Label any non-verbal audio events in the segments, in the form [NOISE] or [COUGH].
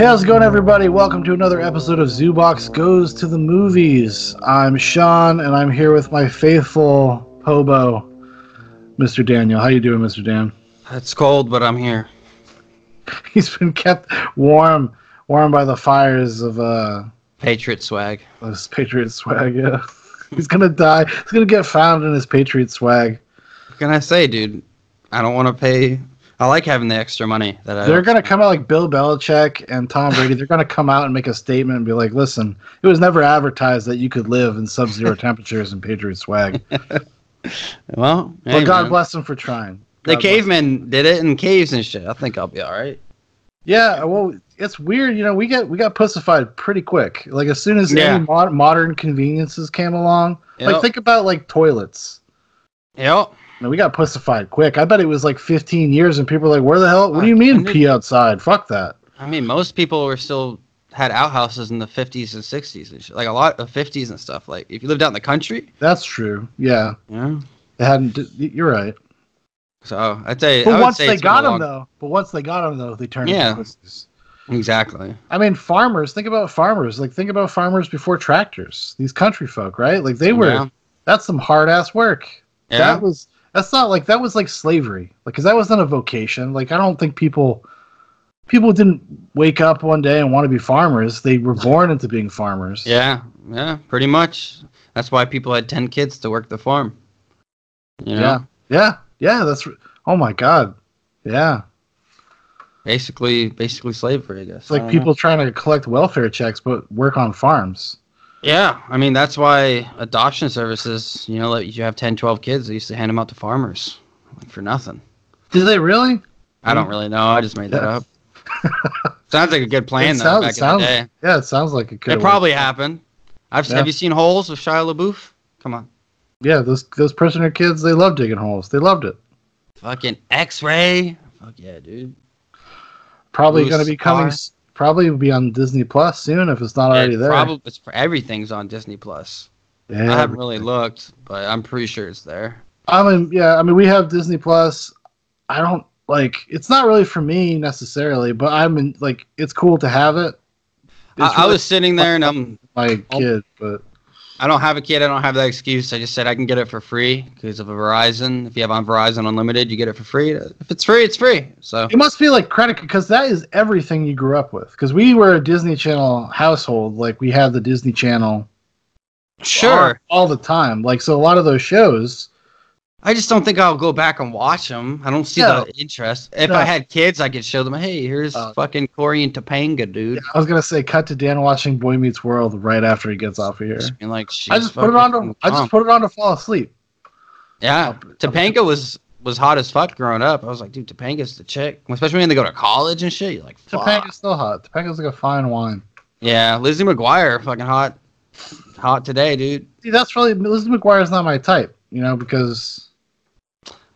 Hey, how's it going, everybody? Welcome to another episode of Zoo Box Goes to the Movies. I'm Shaun, and I'm here with my faithful hobo, Mr. Daniel. How you doing, Mr. Dan? It's cold, but I'm here. [LAUGHS] He's been kept warm, warm by the fires of uh, Patriot swag. this Patriot swag. Yeah, [LAUGHS] he's gonna die. He's gonna get found in his Patriot swag. What can I say, dude? I don't want to pay. I like having the extra money that I. They're gonna come out like Bill Belichick and Tom Brady. They're gonna come out and make a statement and be like, "Listen, it was never advertised that you could live in sub-zero [LAUGHS] temperatures in Patriot swag." [LAUGHS] well, hey, But God man. bless them for trying. The God bless- cavemen did it in caves and shit. I think I'll be all right. Yeah, well, it's weird. You know, we get we got pussified pretty quick. Like as soon as Yeah. any mod- modern conveniences came along, like think about like toilets. Yep. I mean, we got pussified quick. I bet it was like 15 years, and people were like, "Where the hell? What do you mean did- pee outside? Fuck that." I mean, most people were still had outhouses in the 50s and 60s and shit. Like a lot of 50s and stuff. Like if you lived out in the country, That's true. Yeah, yeah. they hadn't. You're right. So I'd say. I But would once say they it's been a got them long- though, but once they got them though, they turned Yeah. into pussies. Exactly. I mean, farmers. Think about farmers. Like think about farmers before tractors. These country folk, right? Like they were. Yeah. That's some hard ass work. Yeah. That was. That's not like that was like slavery. Like, cause that wasn't a vocation. Like, I don't think people. People didn't wake up one day and want to be farmers. They were born into being farmers. Yeah, yeah, pretty much. That's why people had ten kids to work the farm. You know, Yeah. Yeah. Yeah. That's. Oh my god. Yeah. basically, basically slavery. I guess. It's like don't know. people trying to collect welfare checks but work on farms. Yeah, I mean that's why adoption services. You know, let you have 10, 12 kids. They used to hand them out to farmers, like for nothing. Did they really? I don't really know. I just made that up. [LAUGHS] sounds like a good plan It though. sounds- back sounds- in the day, Yeah, it sounds like it could. it probably happened. I've Yeah. have you seen Holes with Shia LaBeouf? Come on, Yeah, those those prisoner kids, they love digging holes. They loved it. fucking X-ray. Fuck yeah, dude. Probably going to be coming. S- Probably will be on Disney Plus soon if it's not already It there. Probably it's for everything's on Disney Plus. yeah, I haven't really looked, but I'm pretty sure it's there. I mean, yeah, I mean, we have Disney Plus. I don't like. It's not really for me necessarily, but I'm in, like, it's cool to have it. I, I was sitting there and I'm my kid, but I don't have a kid. I don't have that excuse. I just said I can get it for free because of a Verizon. If you have on Verizon Unlimited, you get it for free. If it's free, it's free. So it must be like credit because that is everything you grew up with. Because we were a Disney Channel household. Like we had the Disney Channel sure. all, all the time. Like so, a lot of those shows. I just don't think I'll go back and watch them. I don't see No. the interest. If No. I had kids, I could show them. Hey, here's Uh, fucking Corey and Topanga, dude. I was gonna say, cut to Dan watching Boy Meets World right after he gets off of here. Just like, I just put it on to. I just put it on to fall asleep. Yeah, Topanga was was hot as fuck growing up. I was like, dude, Topanga's the chick. Especially when they go to college and shit. You're like, fuck. Topanga's still hot. Topanga's like a fine wine. Yeah, Lizzie McGuire, fucking hot, hot today, dude. See, that's really Lizzie McGuire's not my type. You know, because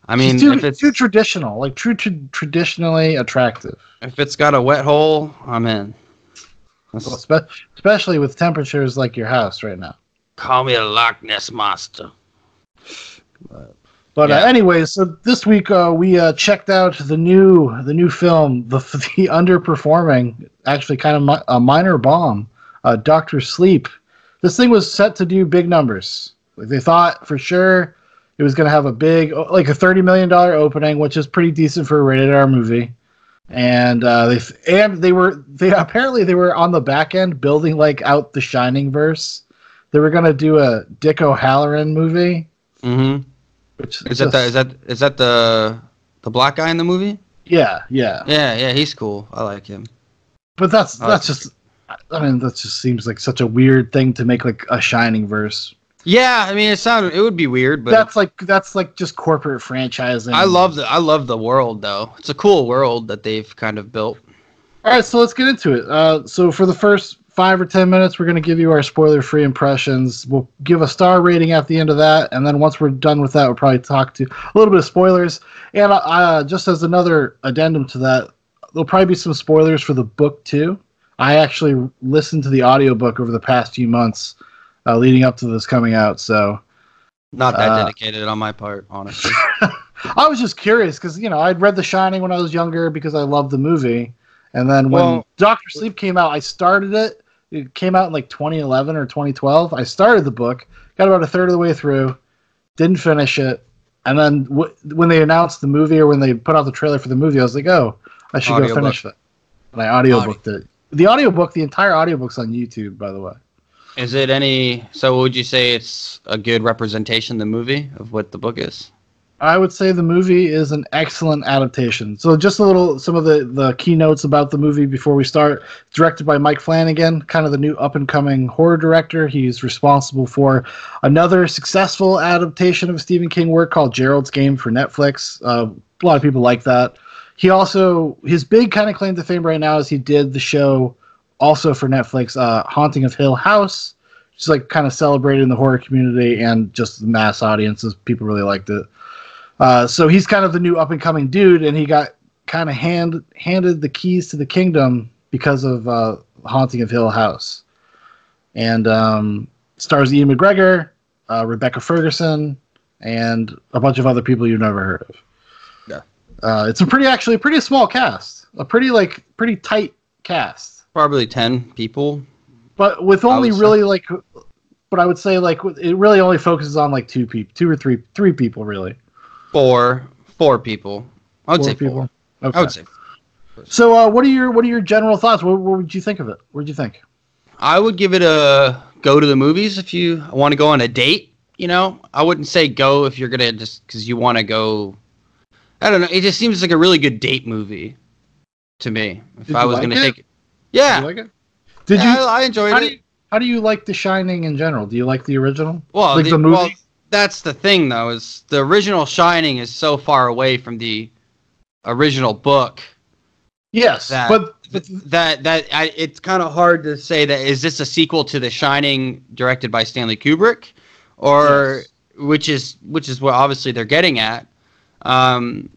I mean, too, if it's too traditional, like true tra- traditionally attractive. if it's got a wet hole, I'm in. Well, spe- especially with temperatures like your house right now. call me a Loch Ness monster. But uh, Yeah. anyways, so this week uh, we uh, checked out the new the new film, the [LAUGHS] the underperforming, actually kind of mi- a minor bomb, uh, Doctor Sleep. This thing was set to do big numbers. Like they thought for sure it was going to have a big, like a thirty million dollar opening, which is pretty decent for a rated R movie. And uh, they and they were they [LAUGHS] apparently they were on the back end building like out the Shining verse. They were going to do a Dick O'Halloran movie. Mm-hmm. Which Is that the, is that is that the the black guy in the movie? Yeah, yeah. Yeah, yeah, he's cool. I like him. But that's Oh, that's just I mean that just seems like such a weird thing to make like a shining verse. Yeah, I mean, it sounded it would be weird, but that's like that's like just corporate franchising. I love the I love the world though. It's a cool world that they've kind of built. All right, so let's get into it. Uh, so for the first five or ten minutes, we're going to give you our spoiler-free impressions. We'll give a star rating at the end of that, and then once we're done with that, we'll probably talk to a little bit of spoilers. And uh, just as another addendum to that, there'll probably be some spoilers for the book too. I actually listened to the audiobook over the past few months, uh, leading up to this coming out. So Not that Uh, dedicated on my part, honestly. [LAUGHS] I was just curious because you know I'd read The Shining when I was younger because I loved the movie, And then when Well- Doctor Sleep came out, I started it. It came out in like 2011 or 2012. I started the book, got about a third of the way through, didn't finish it, and then w- when they announced the movie or when they put out the trailer for the movie, I was like, oh, I should go finish it. And I audiobooked it. The audiobook, the entire audiobook's on YouTube, by the way. Is it any? So would you say it's a good representation, the movie, of what the book is? I would say the movie is an excellent adaptation. So just a little some of the the keynotes about the movie before we start. Directed by Mike Flanagan, kind of the new up and coming horror director. He's responsible for another successful adaptation of a Stephen King work called Gerald's Game for Netflix. Uh, a lot of people like that. He also his big kind of claim to fame right now is he did the show also for Netflix, uh, Haunting of Hill House, is like kind of celebrating the horror community and just the mass audiences. People really liked it. Uh, so he's kind of the new up and coming dude, and he got kind of hand handed the keys to the kingdom because of uh, Haunting of Hill House, and um, stars Ewan McGregor, uh, Rebecca Ferguson, and a bunch of other people you've never heard of. Yeah. uh, it's a pretty actually pretty small cast, a pretty like pretty tight cast, Probably ten people. but with only would say. really like. But I would say like it really only focuses on like two people, two or three, three people really. Four, four people. I would Four say four. Okay. I would say. So, uh, what are your what are your general thoughts? What, what would you think of it? What did you think? I would give it a go to the movies if you want to go on a date. You know, I wouldn't say go if you're gonna just because you want to go. I don't know. It just seems like a really good date movie to me. If Did I was like gonna it? take it, yeah, Did you like it? Did Yeah, you? I, I enjoyed How it. do you, how do you like The Shining in general? Do you like the original? Well, Like the, the movie? well, that's the thing though is the original Shining is so far away from the original book Yes, that but, but that that I, it's kind of hard to say that is this a sequel to The Shining directed by Stanley Kubrick, or Yes. which is which is what obviously they're getting at. Um,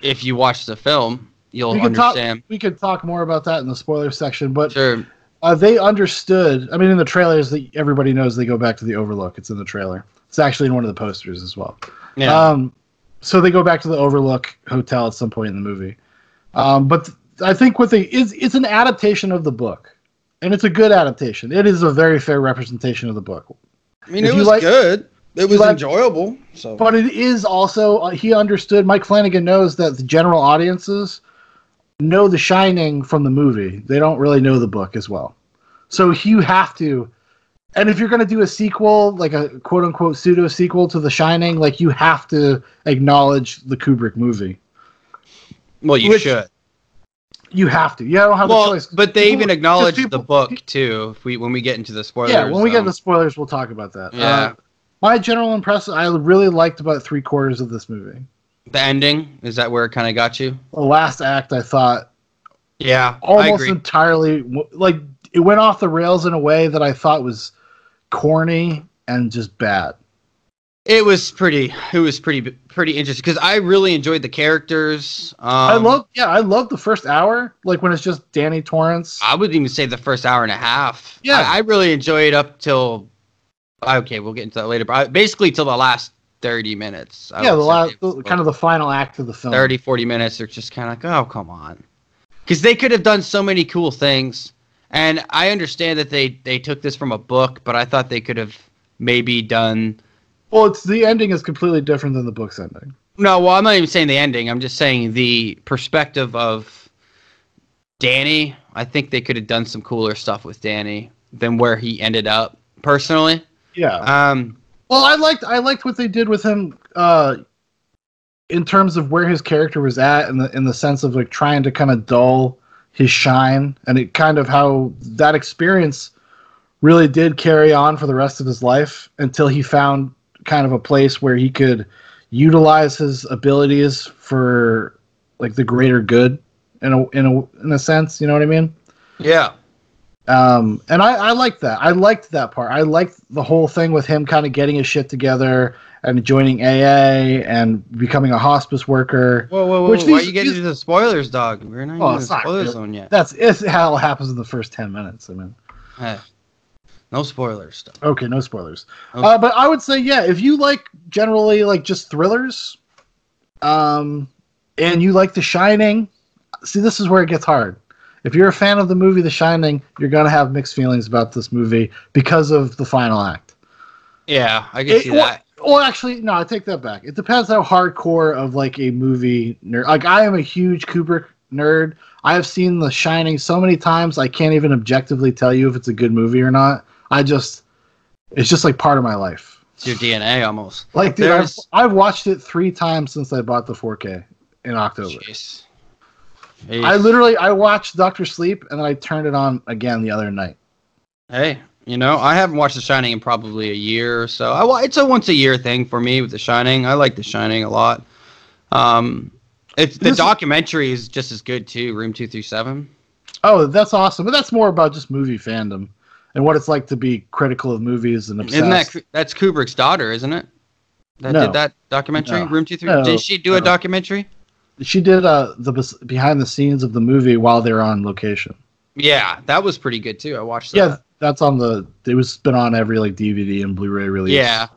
if you watch the film, you'll we could talk. We could talk more about that in the spoiler section. But Sure. uh, they understood. I mean, in the trailers, that everybody knows they go back to the Overlook. It's in the trailer. It's actually in one of the posters as well. Yeah. Um, so they go back to the Overlook Hotel at some point in the movie. Um, but th- I think what they it's, it's an adaptation of the book, and it's a good adaptation. It is a very fair representation of the book. I mean, if it was like- good. It was like- enjoyable. So But it is also uh, he understood. Mike Flanagan knows that the general audiences know The Shining from the movie. They don't really know the book as well. So you have to. And if you're going to do a sequel, like a quote unquote pseudo sequel to The Shining, like you have to acknowledge the Kubrick movie. well, you which- should. You have to. You don't have a Well, choice. but they People- even because acknowledged people- the book too. If we when we get into the spoilers. Yeah, when we get um, into spoilers, we'll talk about that. Yeah. Uh, my general impression, I really liked about three quarters of this movie. The ending is that where it kind of got you? The last act, I thought, Yeah, I almost entirely like it went off the rails in a way that I thought was corny and just bad. It was pretty. It was pretty pretty interesting because I really enjoyed the characters. Um, I love, yeah, I love the first hour, like when it's just Danny Torrance. I would even say the first hour and a half. Yeah. I, I really enjoyed it up till. Okay, we'll get into that later. But I- basically, till the last thirty minutes. I yeah, the last, the, kind of the final act of the film. 30, 40 minutes. They're just kind of like, oh, come on, because they could have done so many cool things. And I understand that they they took this from a book, but I thought they could have maybe done. Well, it's the ending is completely different than the book's ending. No, well, I'm not even saying the ending. I'm just saying the perspective of Danny. I think they could have done some cooler stuff with Danny than where he ended up. Personally, Yeah. um, Well, I liked I liked what they did with him uh, in terms of where his character was at, in the in the sense of like trying to kind of dull his shine, and it kind of how that experience really did carry on for the rest of his life until he found kind of a place where he could utilize his abilities for like the greater good in a in a in a sense. You know what I mean? yeah, Um, and I, I liked that. I liked that part. I liked the whole thing with him kind of getting his shit together and joining AA and becoming a hospice worker. Whoa, whoa, whoa! Which Why are you getting these- into the spoilers, dog? We're not Oh, even in the spoiler zone yet. That's it's how it happens in the first ten minutes. I mean, Hey, no spoilers stuff. okay, no spoilers. Okay. Uh, but I would say, yeah, if you like generally like just thrillers, um, and you like The Shining, see, this is where it gets hard. If you're a fan of the movie The Shining, you're gonna have mixed feelings about this movie because of the final act. Yeah, I can It- see well, that. Well, actually, no, I take that back. It depends how hardcore of like a movie nerd. Like I am a huge Kubrick nerd. I have seen The Shining so many times I can't even objectively tell you if it's a good movie or not. I just, it's just like part of my life. It's your DNA almost. Like, dude, I've, I've watched it three times since I bought the 4K in October. Jeez. I literally I watched Doctor Sleep and then I turned it on again the other night. Hey, you know, I haven't watched The Shining in probably a year or so. I, it's a once a year thing for me with The Shining. I like The Shining a lot. Um, it's the This- documentary is just as good too. Room two three seven. Oh, that's awesome. But that's more about just movie fandom and what it's like to be critical of movies and obsessed. Isn't that that's Kubrick's daughter, isn't it? That No. did that documentary. No. Room two three. No. Did she do a documentary? She did uh the behind the scenes of the movie while they were on location. Yeah, that was pretty good too. I watched that. Yeah, that's on the. It was been on every like DVD and Blu-ray release. Yeah.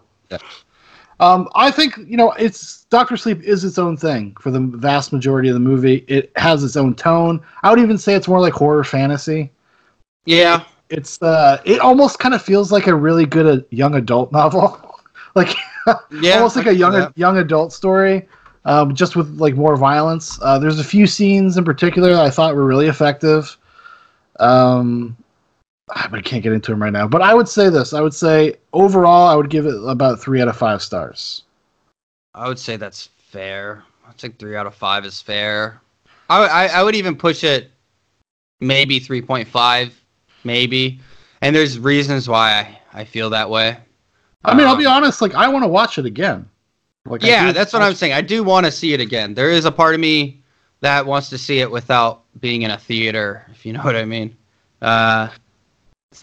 Um, I think you know it's Doctor Sleep is its own thing for the vast majority of the movie. It has its own tone. I would even say it's more like horror fantasy. Yeah. It's uh, it almost kind of feels like a really good uh, young adult [LAUGHS] novel, like Yeah. almost like I a young young adult story, um, just with like more violence. Uh, there's a few scenes in particular that I thought were really effective. Um, I but can't get into them right now. But I would say this: I would say overall, I would give it about three out of five stars. I would say that's fair. I think three out of five is fair. I, I, I would even push it maybe 3.5, maybe. And there's reasons why I, I feel that way. I mean, I'll be Um, honest. Like, I want to watch it again. Like, Yeah, do that's what I'm saying. I do want to see it again. There is a part of me that wants to see it without being in a theater, if you know [LAUGHS] what I mean. Uh,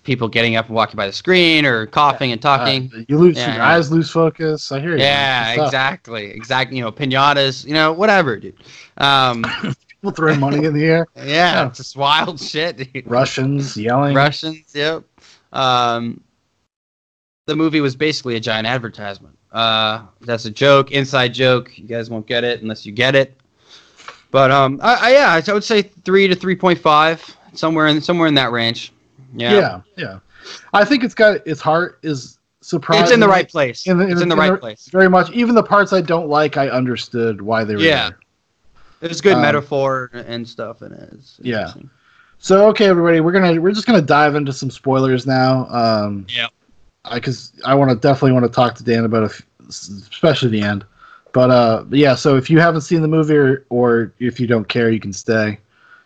people getting up and walking by the screen or coughing and talking. Uh, you lose Yeah, your eyes, lose focus. I hear you. yeah, exactly. Exactly. You know, pinatas, you know, whatever, dude. Um, [LAUGHS] People throwing money in the air. Yeah, Yeah. it's just wild [LAUGHS] shit. dude. Russians yelling. Russians, yep. Um, the movie was basically a giant advertisement. Uh, that's a joke, inside joke. You guys won't get it unless you get it. But um, I, I yeah, I would say three to three point five, somewhere in somewhere in that range. Yeah, Yeah. yeah, I think it's got its heart is surprising. it's in the right place. In the- in it's the- in the in right the- place. Very much. Even the parts I don't like, I understood why they were Yeah. there. There's good um, metaphor and stuff in it. It's Yeah. So okay, everybody, we're gonna we're just gonna dive into some spoilers now. Um, Yep. Because I, want to definitely want to talk to Dan about, a f- especially the end. But uh, yeah. So if you haven't seen the movie, or, or if you don't care, you can stay.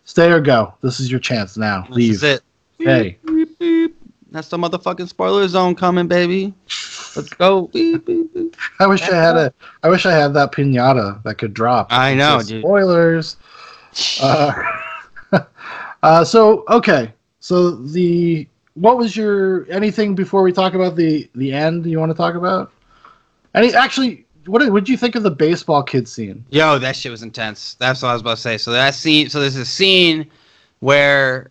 Stay or go. This is your chance now. This Leave. is it. Hey. Beep, beep. That's the motherfucking spoiler zone coming, baby. Let's go. Beep, beep, beep. [LAUGHS] I wish I had a. I wish I had that pinata that could drop. I know, It dude. Spoilers. Uh, [LAUGHS] uh, so okay, so the what was your anything before we talk about the the end you want to talk about? Any actually, what did, what did you think of the baseball kid scene? Yo, that shit was intense. That's what I was about to say. So that scene. So there's a scene where,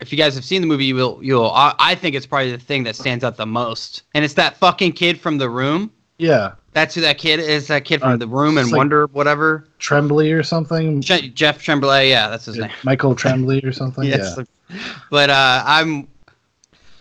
if you guys have seen the movie, you will. You'll. I, I think it's probably the thing that stands out the most, and it's that fucking kid from the room. Yeah, That's who that kid is. That kid from Uh, the room and like- Wonder, whatever. Tremblay or something. Je- Jeff Tremblay. Yeah, that's his name. Michael [LAUGHS] Tremblay or something. Yes. Yeah. But uh, I'm.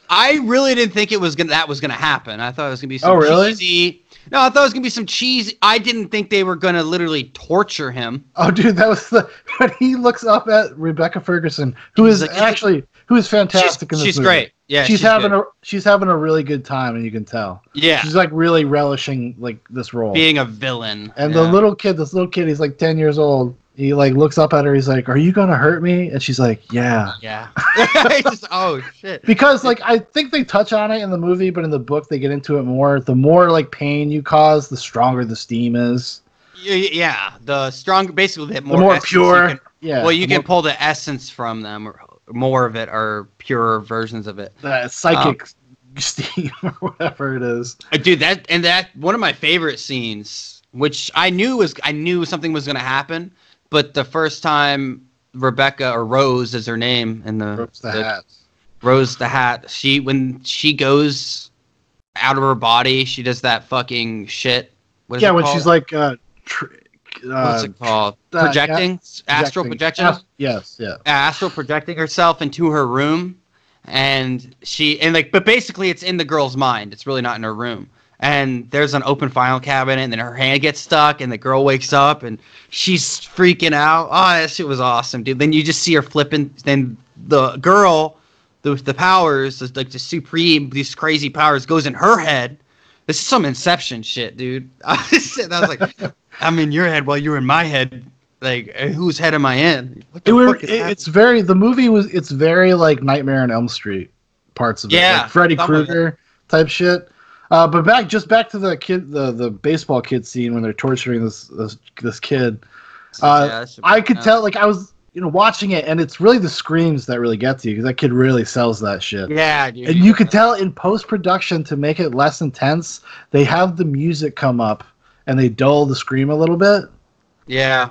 I really didn't think it was gonna that was gonna happen. I thought it was gonna be oh, some Oh, really? cheesy. No, I thought it was gonna be some cheesy. I didn't think they were gonna literally torture him. Oh, dude, that was the [LAUGHS] when he looks up at Rebecca Ferguson, who is like- actually who is She's, fantastic in this she's movie. great. Yeah, she's, having good. a she's having a really good time, and you can tell. yeah She's like really relishing like this role. being a villain. and yeah. the little kid, this little kid, he's like ten years old. He like looks up at her. He's like, "Are you gonna hurt me?" And she's like, "Yeah." yeah. [LAUGHS] [LAUGHS] Just, oh shit. Because like I think they touch on it in the movie, but in the book they get into it more. The more like pain you cause, the stronger the steam is. Yeah, the stronger, basically, the more, the more pure. Can, yeah. well, you can more- pull the essence from them, or more of it, or purer versions of it. the psychic [LAUGHS] steam or whatever it is. Uh, dude that and that one of my favorite scenes which i knew was i knew something was going to happen but the first time rebecca or rose is her name in the, Rose the hat. rose the hat she when she goes out of her body she does that fucking shit what is Yeah, it when called? she's like uh, tr- what's uh, it called? uh, projecting, astral projection. Ast- yes, yeah. astral projecting herself into her room and she and like but basically it's in the girl's mind. It's really not in her room. And there's an open file cabinet and then her hand gets stuck and the girl wakes up and she's freaking out. Oh that shit was awesome dude. Then you just see her flipping then the girl the, the powers like the supreme these crazy powers goes in her head. This is some inception shit dude. [LAUGHS] I was like [LAUGHS] i'm in your head while you're in my head like whose head am i in what It were, fuck is it- it's very the movie was it's very like Nightmare on Elm Street parts of it. Yeah, like Freddy it. Krueger type shit. Uh, but back just back to the kid the the baseball kid scene when they're torturing this this, this kid. Uh, Yeah, I could tell like I was you know watching it and it's really the screams that really get to you because that kid really sells that shit. Yeah, dude. And you could tell in post production to make it less intense, they have the music come up and they dull the scream a little bit Yeah.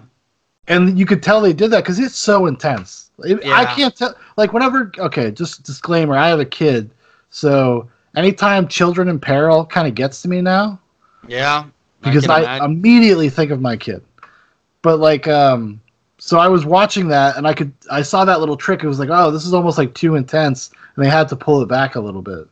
And you could tell they did that because it's so intense. It- I can't tell. Like whenever, okay, just disclaimer. I have a kid, so anytime children in peril kind of gets to me now Yeah. because can I, immediately think of my kid. But like, um, so I was watching that and I could, I saw that little trick. It was like, oh, this is almost like too intense, and they had to pull it back a little bit.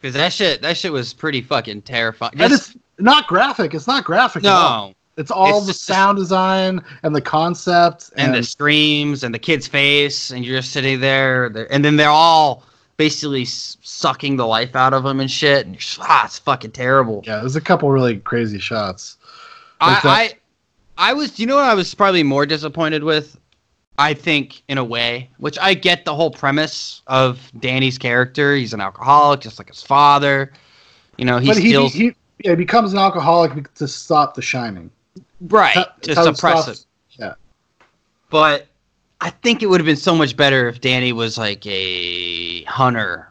Because that shit, that shit was pretty fucking terrifying. and it's not graphic. It's not graphic. at all. no. It's all it's the sound design and the concept And the screams and the kid's face, and you're just sitting there, and then they're all basically sucking the life out of him and shit. And just, ah, it's fucking terrible. yeah, there's a couple really crazy shots. Like I, I, I was. You know what I was probably more disappointed with. I think in a way, which I get the whole premise of Danny's character. He's an alcoholic, just like his father. You know, he but he, he yeah, he becomes an alcoholic to stop The Shining. Right That- to that's how it suppress stops- it. Yeah. But I think it would have been so much better if Danny was like a hunter,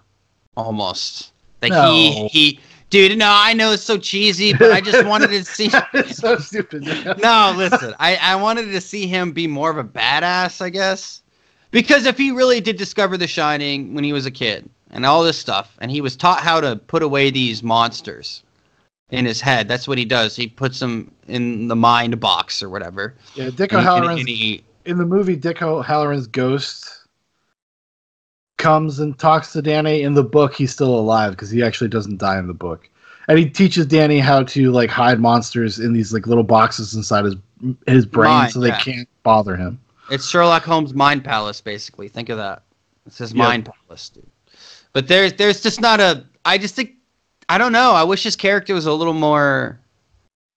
almost. Like he No. he, dude. No, I know it's so cheesy, but I just wanted to [LAUGHS] see. so stupid. [LAUGHS] no, listen. I, I wanted to see him be more of a badass, I guess. Because if he really did discover The Shining when he was a kid and all this stuff, and he was taught how to put away these monsters in his head, that's what he does. He puts them in the mind box or whatever. Yeah, Dick And he- and O'Halloran's he- in the movie. Dick O'Halloran's ghost comes and talks to Danny. In the book, he's still alive because he actually doesn't die in the book. And he teaches Danny how to like hide monsters in these like little boxes inside his his brain, Mind, so they yeah. can't bother him. It's Sherlock Holmes' mind palace, basically. Think of that. It's his Yeah. mind palace, dude. But there's there's just not a. I just think I don't know. I wish his character was a little more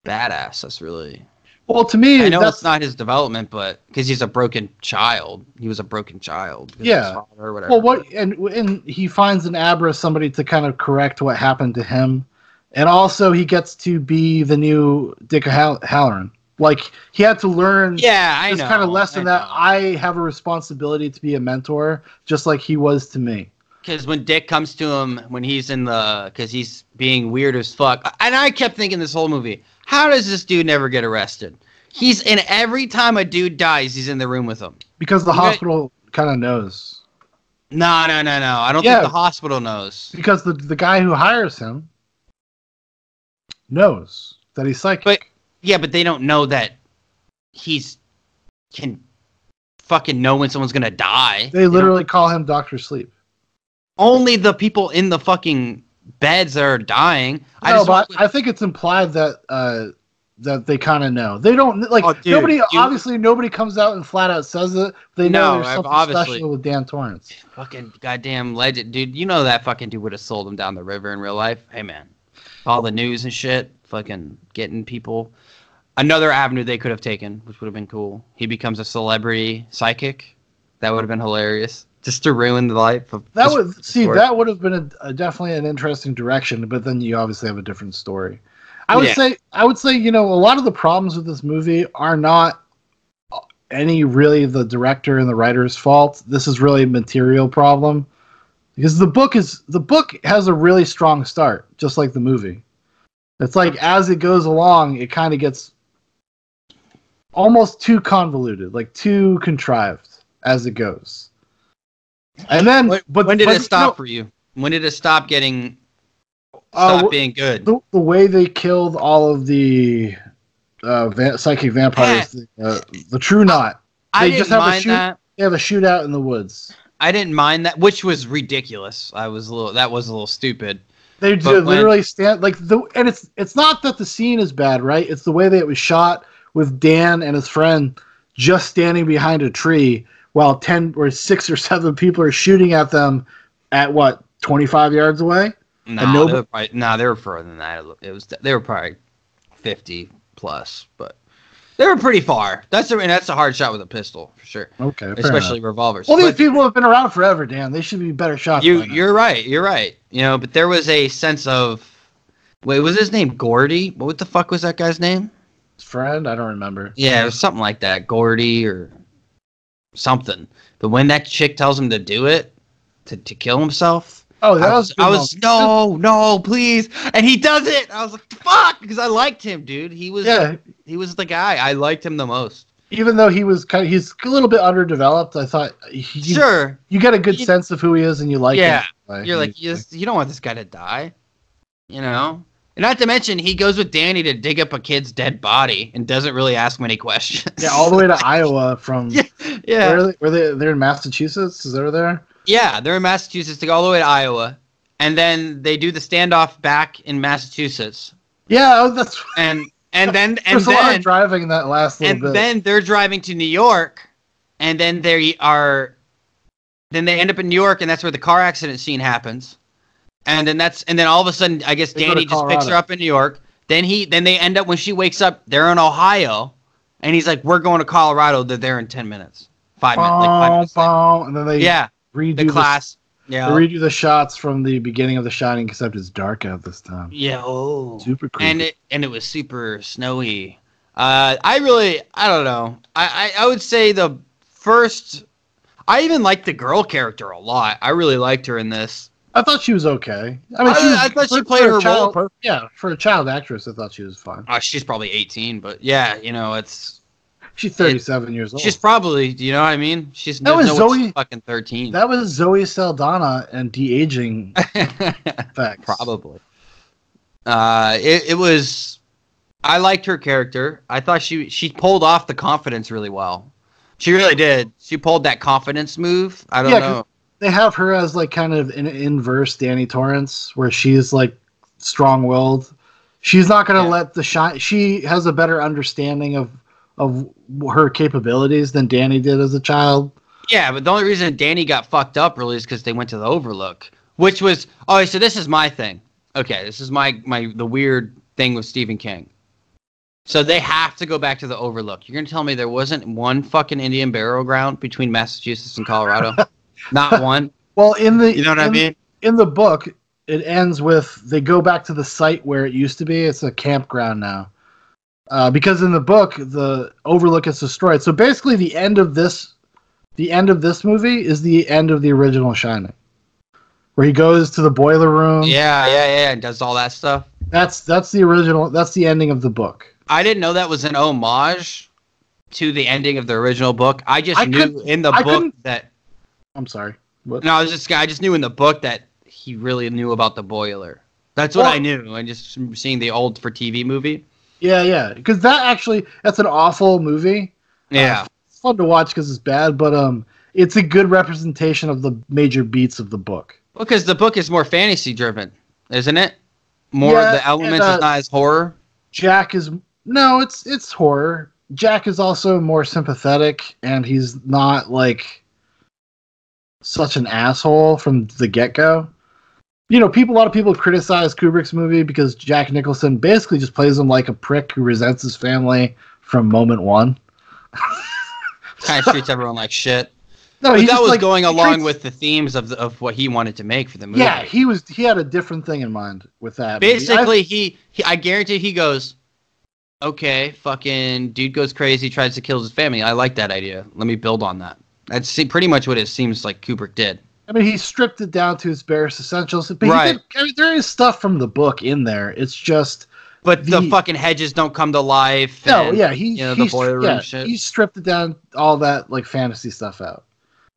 badass. That's really. Well, to me, I know that's it's not his development, but because he's a broken child, he was a broken child. because of his Yeah. Or whatever. Well, what and and he finds in Abra somebody to kind of correct what happened to him, and also he gets to be the new Dick Hall- Halloran. Like he had to learn Yeah, I this know. kind of lesson I that. I have a responsibility to be a mentor, just like he was to me. Because when Dick comes to him when he's in the, because he's being weird as fuck, and I kept thinking this whole movie, how does this dude never get arrested? He's in every time a dude dies, he's in the room with him. Because the You hospital kind of knows. No, no, no, no. I don't Yeah. think the hospital knows. Because the the guy who hires him knows that he's psychic. But yeah, but they don't know that he's can fucking know when someone's gonna die. they You know? literally call him Doctor Sleep. Only the people in the fucking beds are dying. I no, just but I think it's implied that uh, that they kind of know. They don't like Oh, dude, nobody. obviously, nobody comes out and flat out says it. They know No, there's something obviously- special with Dan Torrance. fucking goddamn legend, dude. You know that fucking dude would have sold him down the river in real life. Hey man, all the news and shit, fucking getting people. Another avenue they could have taken, which would have been cool. He becomes a celebrity psychic. That would have been hilarious, just to ruin the life of. That just would see story. that would have been a, a definitely an interesting direction, but then you obviously have a different story. I would Yeah. say I would say you know a lot of the problems with this movie are not any really the director and the writer's fault. This is really a material problem because the book is the book has a really strong start, just like the movie. It's like as it goes along, it kind of gets almost too convoluted, like too contrived as it goes. And then, When, but when did but, it stop for you? When did it stop getting Uh, stop wh- being good? the, the way they killed all of the uh, va- psychic vampires, the, uh, the True Knot. I They didn't just have a shoot- that. They have a shootout in the woods. I didn't mind that, which was ridiculous. I was a little. That was a little stupid. They when- literally stand like the and it's it's not that the scene is bad, right? It's the way that it was shot with Dan and his friend just standing behind a tree while ten or six or seven people are shooting at them at what twenty five yards away. No, And they nobo- were probably, no, they were further than that. It was they were probably fifty plus, but they were pretty far. That's a and that's a hard shot with a pistol for sure, Okay, especially enough. revolvers. Well, these But people have been around forever, Dan. They should be better shots. You, you're right. You're right. You know, but there was a sense of wait, was his name Gordy? What the fuck was that guy's name? friend. I don't remember. Yeah, it was something like that, Gordy or something. But when that chick tells him to do it, to, to kill himself, Oh, that I was. I was no, no, please, and he does it. I was like, fuck, because I liked him, dude. He was, Yeah, he was the guy. I liked him the most. even though he was kind of, he's a little bit underdeveloped. I thought he, Sure, you get a good You- sense of who he is and you like Yeah, him. you're like, you, just, you don't want this guy to die, you know. And not to mention, he goes with Danny to dig up a kid's dead body and doesn't really ask many questions. yeah, all the way to [LAUGHS] Iowa from. Yeah, yeah. Where they? Were they? They're in Massachusetts. Is that where they're? Yeah, they're in Massachusetts to go all the way to Iowa, and then they do the standoff back in Massachusetts, Yeah, oh, that's. [LAUGHS] and and then and There's a lot then driving that last little and bit. then they're driving to New York, and then they are, then they end up in New York, and that's where the car accident scene happens, and then that's and then all of a sudden, I guess They Danny just picks her up in New York. Then he then they end up when she wakes up, they're in Ohio, and he's like, "We're going to Colorado." They're there in ten minutes, five minutes, like five minutes. boom, and then they Yeah, redo the class. They Yeah. redo the shots from the beginning of The Shining, except it's dark out this time. Yeah. Oh. Super creepy. and it and it was super snowy. Uh, I really, I don't know. I, I, I would say the first. I even liked the girl character a lot. I really liked her in this. I thought she was okay. I mean, I- she was, I thought she for- played for her child, role- Yeah, for a child actress, I thought she was fine. Uh, she's probably 18, but yeah, you know, it's She's 37 years old. she's probably, you know what I mean? She's That was no Zoe- she's fucking 13. that was Zoe Saldana and de aging [LAUGHS] effects. probably. Uh, it, it was. I liked her character. I thought she she pulled off the confidence really well. She really did. She pulled that confidence move. I don't Yeah, 'cause know. They have her as like kind of an inverse Danny Torrance, where she's like strong willed. She's not going to Yeah. let the shine. She has a better understanding of of her capabilities than Danny did as a child. Yeah, but the only reason Danny got fucked up really is because they went to the Overlook, which was oh, so this is my thing. Okay, this is my my the weird thing with Stephen King. So they have to go back to the Overlook. You're gonna tell me there wasn't one fucking Indian burial ground between Massachusetts and Colorado? [LAUGHS] Not [LAUGHS] one. Well, in the You know what I mean? in the book, it ends with they go back to the site where it used to be. It's a campground now. Uh, because in the book, the Overlook is destroyed. So basically, the end of this, the end of this movie is the end of the original Shining, where he goes to the boiler room. Yeah, yeah, yeah. And does all that stuff. That's that's the original. That's the ending of the book. I didn't know that was an homage to the ending of the original book. I just I knew in the I book that I'm sorry. What? No, I was just I just knew in the book that he really knew about the boiler. That's what Well- I knew. And just seeing the old for TV movie. Yeah, yeah. Because that actually, that's an awful movie. Yeah. Uh, it's fun to watch because it's bad, but um, it's a good representation of the major beats of the book. because the book is more fantasy driven, isn't it? More Yeah, the elements and, uh, is not as horror. Jack is no, it's it's horror. Jack is also more sympathetic, and he's not like such an asshole from the get go. You know, people. A lot of people criticize Kubrick's movie because Jack Nicholson basically just plays him like a prick who resents his family from moment one. [LAUGHS] Kind of treats everyone like shit. No, that was like, going along treats- with the themes of the, of what he wanted to make for the movie. Yeah, he was. He had a different thing in mind with that. Basically, he, he I guarantee he goes, okay, fucking dude goes crazy, tries to kill his family. I like that idea. Let me build on that. That's pretty much what it seems like Kubrick did. I mean, he stripped it down to its barest essentials. But Right. did, I mean, there is stuff from the book in there. It's just But the, The- fucking hedges don't come to life. no, and, yeah, he you know, the boiler room yeah, shit. he stripped it down, all that like fantasy stuff out.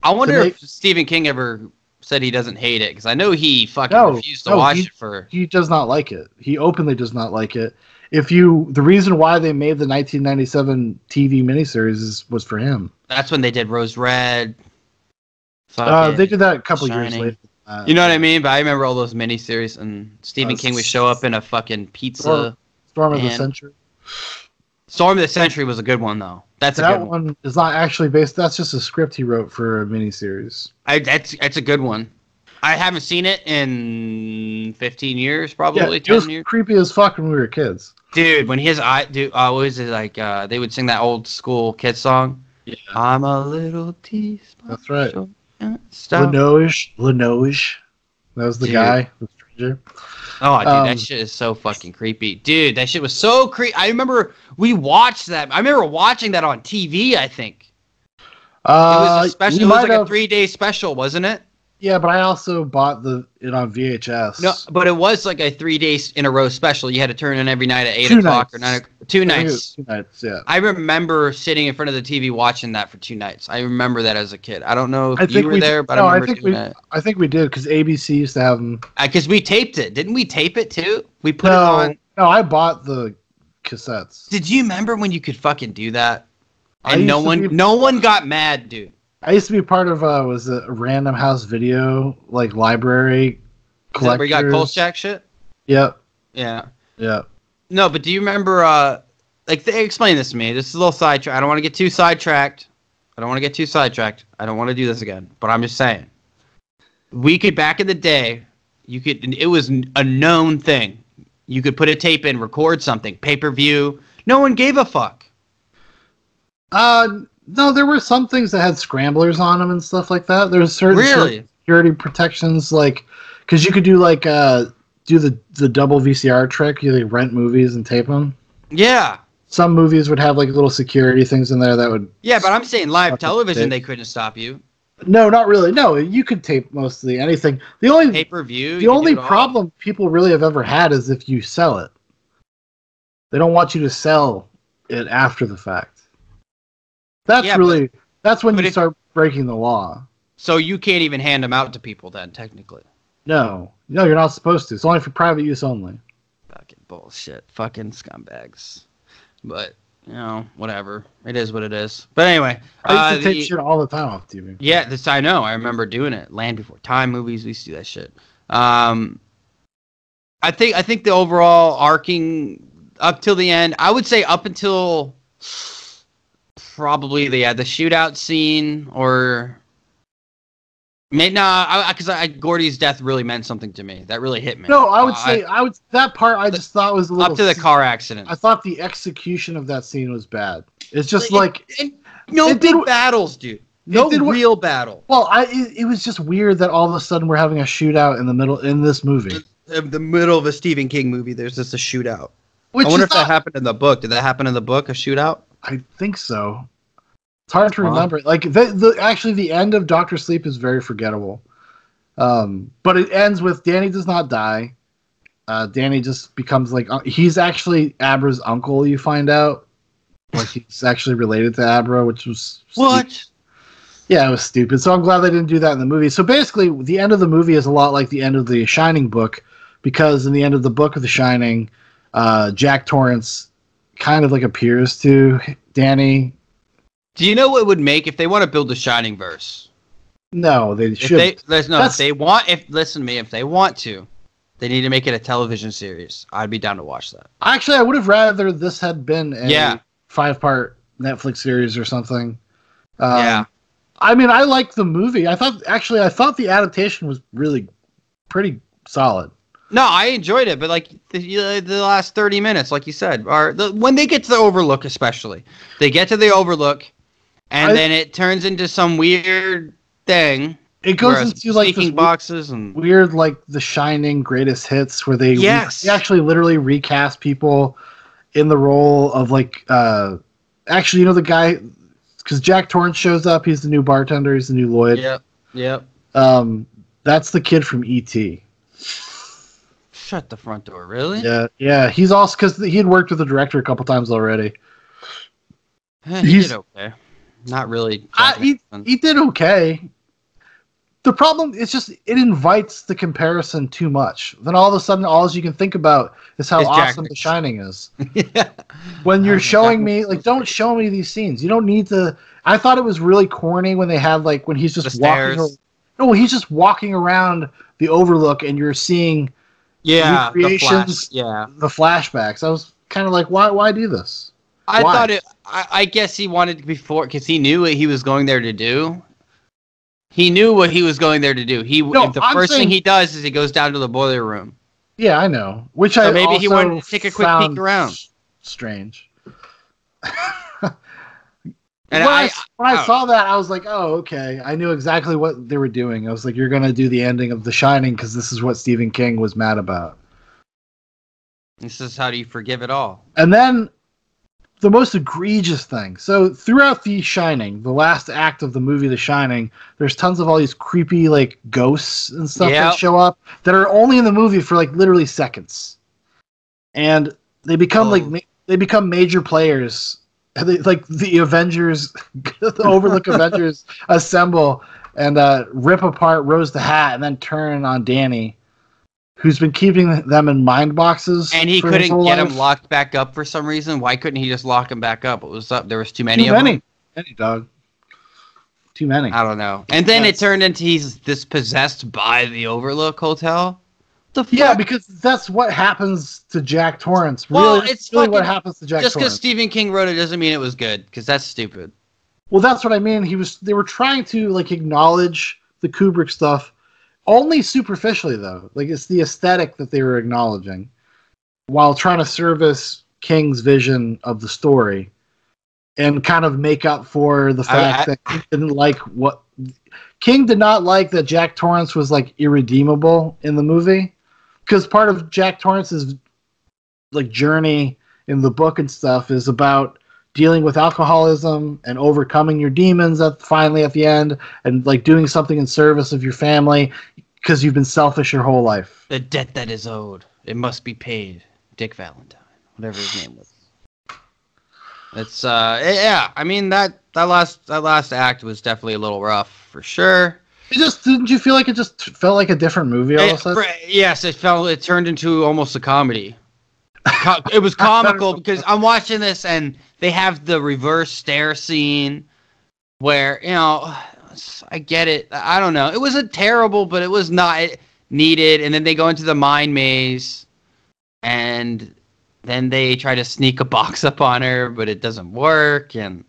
I wonder if Stephen King ever said he doesn't hate it because I know he fucking No, refused to no, watch he- it for. He does not like it. He openly does not like it. If you the reason why they made the 1997 TV miniseries is, was for him. That's when they did Rose Red. Uh, they did that a couple years later. Uh, You know what I mean? But I remember all those miniseries, and Stephen Uh, King would show up in a fucking pizza. Storm- Storm of the Century. Storm of the Century was a good one, though. That's a that good one. one is not actually based. That's just a script he wrote for a miniseries. I, that's that's a good one. I haven't seen it in 15 years, probably Yeah, it 10 was years. creepy as fuck when we were kids. Dude, when his eye, dude, uh, what was it like? Uh, they would sing that old school kid song. Yeah. I'm a little teaspoon. That's right. short and Stop. Linoge, Linoge. That was the Dude. guy, the stranger. Oh, dude, Um, that shit is so fucking creepy. Dude, that shit was so creepy. I remember we watched that. I remember watching that on TV. I think it Uh, was a special. It was might like a three-day special, wasn't it? Yeah, but I also bought the it on VHS. No, but it was like a three days in a row special. You had to turn in every night at eight Two o'clock or nights. nine. o- Two I think it was nights. Two nights. Yeah. I remember sitting in front of the TV watching that for two nights. I remember that as a kid. I don't know if I you were we there, but no, I I remember think doing we that. I think we did because ABC used to have them. Because uh, we taped it, didn't we? Tape it too. We put no, it on. no, I bought the cassettes. Did you remember when you could fucking do that? And no one, be- no one got mad, dude. I used to be part of uh was a Random House Video like library that where you got collectors. Kolchak shit? Yep. Yeah. Yep. No, but do you remember? uh Like, they explain this to me. This is a little sidetrack. I don't want to get too sidetracked. I don't want to get too sidetracked. I don't want to do this again. But I'm just saying, we could back in the day, you could. It was a known thing. You could put a tape in, record something, pay per view. No one gave a fuck. Uh, no, there were some things that had scramblers on them and stuff like that. There's certain Really? security protections, like because you could do like uh do the the double VCR trick. You like, rent movies and tape them. Yeah. Some movies would have like little security things in there that would. Yeah, but I'm saying live television, tape. they couldn't stop you. No, not really. No, you could tape mostly anything. The only Pay per view. the only problem people really have ever had is if you sell it. They don't want you to sell it after the fact. That's Yeah, but- really that's when but you if- start breaking the law. So you can't even hand them out to people then, technically. No, no, you're not supposed to. It's only for private use only. Fucking bullshit. Fucking scumbags. But, you know, whatever. It is what it is. But anyway. I uh, used to take the- shit all the time off TV. Yeah, this I know. I remember doing it. Land Before Time movies. We used to do that shit. Um, I think I think the overall arcing up till the end. I would say up until probably the yeah, the shootout scene or. May, nah, because I, I, Gordy's death really meant something to me. That really hit me. No, I would Uh, say I would that part I just thought was a little up to the car accident. I thought the execution of that scene was bad. It's just It- like and no it big did- battles, dude. No did real battle. well, I it, it was just weird that all of a sudden we're having a shootout in the middle in this movie. In the middle of a Stephen King movie, there's just a shootout. Which I wonder if not- that happened in the book. Did that happen in the book? A shootout? I think so. It's hard to Huh. remember. Like the, the actually the end of Doctor Sleep is very forgettable. Um, but it ends with Danny does not die. Uh, Danny just becomes like uh, he's actually Abra's uncle. You find out, like [LAUGHS] he's actually related to Abra, which was stu- Yeah, it was stupid. So I'm glad they didn't do that in the movie. So basically, the end of the movie is a lot like the end of the Shining book, because in the end of the book of the Shining, uh, Jack Torrance kind of like appears to Danny. Do you know what it would make if they want to build a Shining verse? No, they If should. they there's no, if they want, if listen to me, if they want to, they need to make it a television series. I'd be down to watch that. Actually, I would have rather this had been a Yeah. five part Netflix series or something. Um, yeah, I mean, I liked the movie. I thought actually, I thought the adaptation was really pretty solid. No, I enjoyed it, but like the, the last thirty minutes, like you said, are the, when they get to the Overlook, especially they get to the Overlook, and I- then it turns into some weird thing. It goes into like this boxes and weird like the shining greatest hits where they re- they actually literally recast people in the role of like uh actually you know the guy because jack torrance shows up he's the new bartender he's the new lloyd yep, yep. um that's the kid from E.T. Shut the front door, really? yeah yeah he's also because he had worked with the director a couple times already Eh, he He's- did okay. Not really. Jack he, he did okay the problem is just it invites the comparison too much. Then all of a sudden, all you can think about is how Jack awesome The Shining is. [LAUGHS] yeah. When you're showing me, like, don't show me these scenes. You don't need to. I thought it was really corny when they had like when he's just The walking. stairs. No, he's just walking around the Overlook, and you're seeing Yeah. The flash. Yeah. the flashbacks. I was kind of like, why? Why do this? I Why? thought it. I, I guess he wanted to before because he knew what he was going there to do. He knew what he was going there to do. He No, the I'm first saying- thing he does is he goes down to the boiler room. Yeah, I know. Which So I maybe he wanted to take a quick peek around. Strange. [LAUGHS] And when I, I, when I oh. saw that, I was like, "Oh, okay." I knew exactly what they were doing. I was like, "You're gonna do the ending of The Shining because this is what Stephen King was mad about." this is how do you forgive it all? And then the most egregious thing. So throughout The Shining, the last act of the movie The Shining, there's tons of all these creepy like ghosts and stuff Yep. that show up that are only in the movie for like literally seconds, and they become like Oh. ma- they become major players. And They, like the Avengers, [LAUGHS] the Overlook [LAUGHS] Avengers assemble and uh, rip apart Rose the Hat, and then turn on Danny, who's been keeping them in mind boxes. And he couldn't get life. him locked back up for some reason. Why couldn't he just lock him back up? What was up? There was too many Too of many. them. Many, dog. Too many. I don't know. And then Yes. it turned into he's this possessed by the Overlook Hotel. The fuck? Yeah, because that's what happens to Jack Torrance. Well, really, it's it's really what happens to Jack Torrance. just because Stephen King wrote it doesn't mean it was good. Because that's stupid. well, that's what I mean. He was. They were trying to like acknowledge the Kubrick stuff, only superficially though. Like it's the aesthetic that they were acknowledging, while trying to service King's vision of the story, and kind of make up for the I- fact I- that he didn't like what King did not like that Jack Torrance was like irredeemable in the movie, because part of Jack Torrance's like journey in the book and stuff is about dealing with alcoholism and overcoming your demons at finally at the end and like doing something in service of your family because you've been selfish your whole life. The debt that is owed, it must be paid. Dick Valentine, whatever his name was. It's uh yeah. I mean that that last that last act was definitely a little rough for sure. It just didn't you feel like it just felt like a different movie all of a sudden? yes, it felt it turned into almost a comedy. Co- it was [LAUGHS] comical because I'm watching this and they have the reverse stare scene where you know I get it. I don't know. It wasn't terrible, but it was not needed. And then they go into the mine maze, and then they try to sneak a box up on her, but it doesn't work. And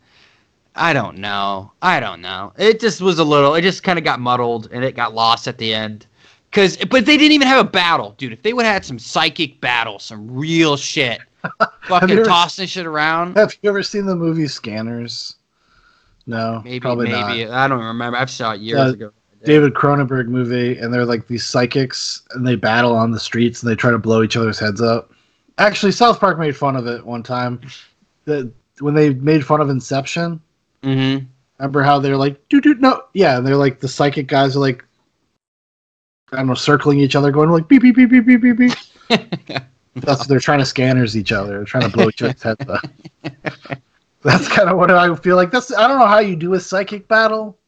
I don't know. I don't know. It just was a little. It just kind of got muddled, and it got lost at the end. Cause, but they didn't even have a battle, dude. If they would have had some psychic battle, some real shit, [LAUGHS] fucking ever- tossing shit around, Have you ever seen the movie Scanners? No, maybe, probably maybe not. I don't remember. I've saw it years Uh, ago. David Cronenberg movie, and they're like these psychics, and they battle on the streets, and they try to blow each other's heads up. Actually, South Park made fun of it one time. That when they made fun of Inception, Mm-hmm. remember how they're like, "Dude, dude, no, yeah," and they're like the psychic guys are like, I don't know, circling each other, going like beep beep beep beep beep beep beep. [LAUGHS] That's what they're trying to scanners each other, they're trying to blow each other's heads [LAUGHS] up. That's kind of what I feel like. That's I don't know how you do a psychic battle.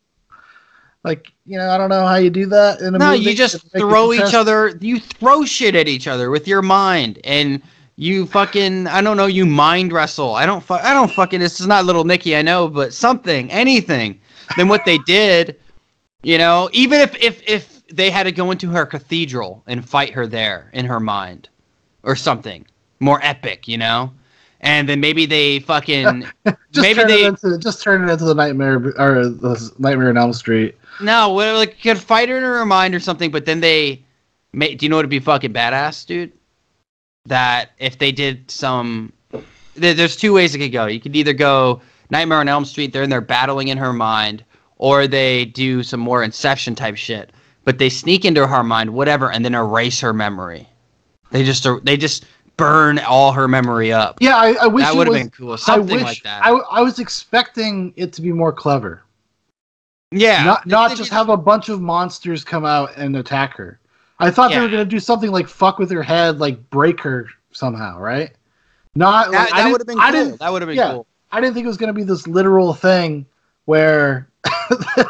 Like you know, I don't know how you do that in a no, movie. you just to make the throw each other. You throw shit at each other with your mind, and you fucking I don't know. You mind wrestle. I don't. Fu- I don't fucking. This is not little Nicky. I know, but something, anything. Then what they did, you know, even if if if they had to go into her cathedral and fight her there in her mind, or something more epic, you know. And then maybe they fucking [LAUGHS] Just maybe turn they it into just turn it into the nightmare or the Nightmare on Elm Street. No, well, like could fight her in her mind or something, but then they, ma- do you know what would be fucking badass, dude? That if they did some, there's two ways it could go. You could either go Nightmare on Elm Street, they're in there battling in her mind, or they do some more Inception type shit. But they sneak into her mind, whatever, and then erase her memory. They just er, they just burn all her memory up. Yeah, I, I wish that would have been cool. I Something wish like that. I, I was expecting it to be more clever. yeah, not not just have a bunch of monsters come out and attack her. I thought they were gonna do something like fuck with her head, like break her somehow, right? Not that, like, that would have been I cool. didn't That would have been yeah. cool. I didn't think it was gonna be this literal thing where [LAUGHS]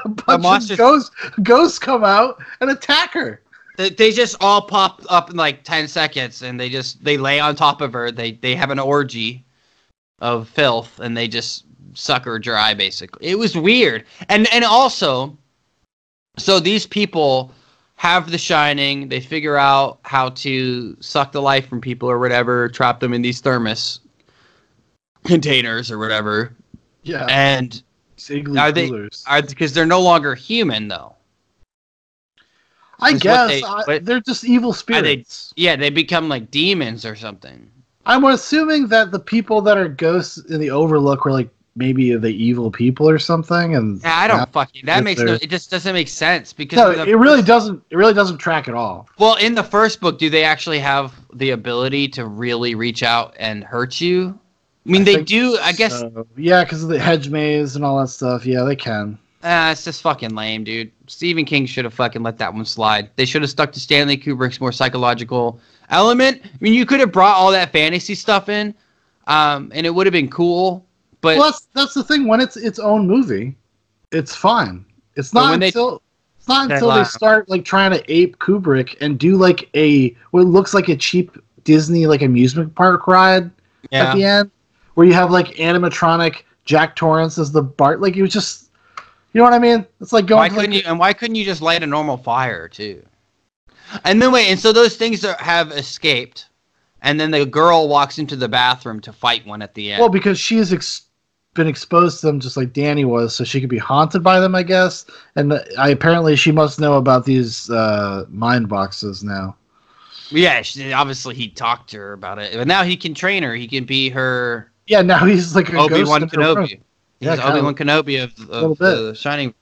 a bunch monsters- of ghosts, ghosts come out and attack her. They, they just all pop up in like 10 seconds and they just they lay on top of her they they have an orgy of filth and they just suck her dry basically it was weird and and also so these people have the shining they figure out how to suck the life from people or whatever trap them in these thermos containers or whatever Yeah, and are they- coolers. are because they're no longer human though I guess they- I- they're just evil they- spirits. yeah they become like demons or something I'm assuming that the people that are ghosts in the Overlook were like maybe the evil people or something, and Yeah, I don't fucking. That makes no. It just doesn't make sense because No, it really first- doesn't. It really doesn't track at all. Well, in the first book, do they actually have the ability to really reach out and hurt you? I mean, I they do. I guess. So, yeah, because of the hedge maze and all that stuff. Yeah, they can. Ah, it's just fucking lame, dude. Stephen King should have fucking let that one slide. They should have stuck to Stanley Kubrick's more psychological element. I mean, you could have brought all that fantasy stuff in, um, and it would have been cool. But well, that's that's the thing. When it's its own movie, it's fine. It's not when they- until it's not They until they start like trying to ape Kubrick and do like a what looks like a cheap Disney like amusement park ride at the end, where you have like animatronic Jack Torrance as the Bart. Like it was just, you know what I mean? It's like going. why couldn't like, you? And why couldn't you just light a normal fire too? And then wait, and so those things are, have escaped, and then the girl walks into the bathroom to fight one at the end. Well, because she's ex- been exposed to them just like Danny was, so she could be haunted by them, I guess. And I apparently she must know about these uh, mind boxes now. yeah, she, obviously he talked to her about it, but now he can train her. He can be her Yeah, now he's like a Obi Wan. Kenobi. Yeah, He's kinda. Obi Wan Kenobi of, of the Shining.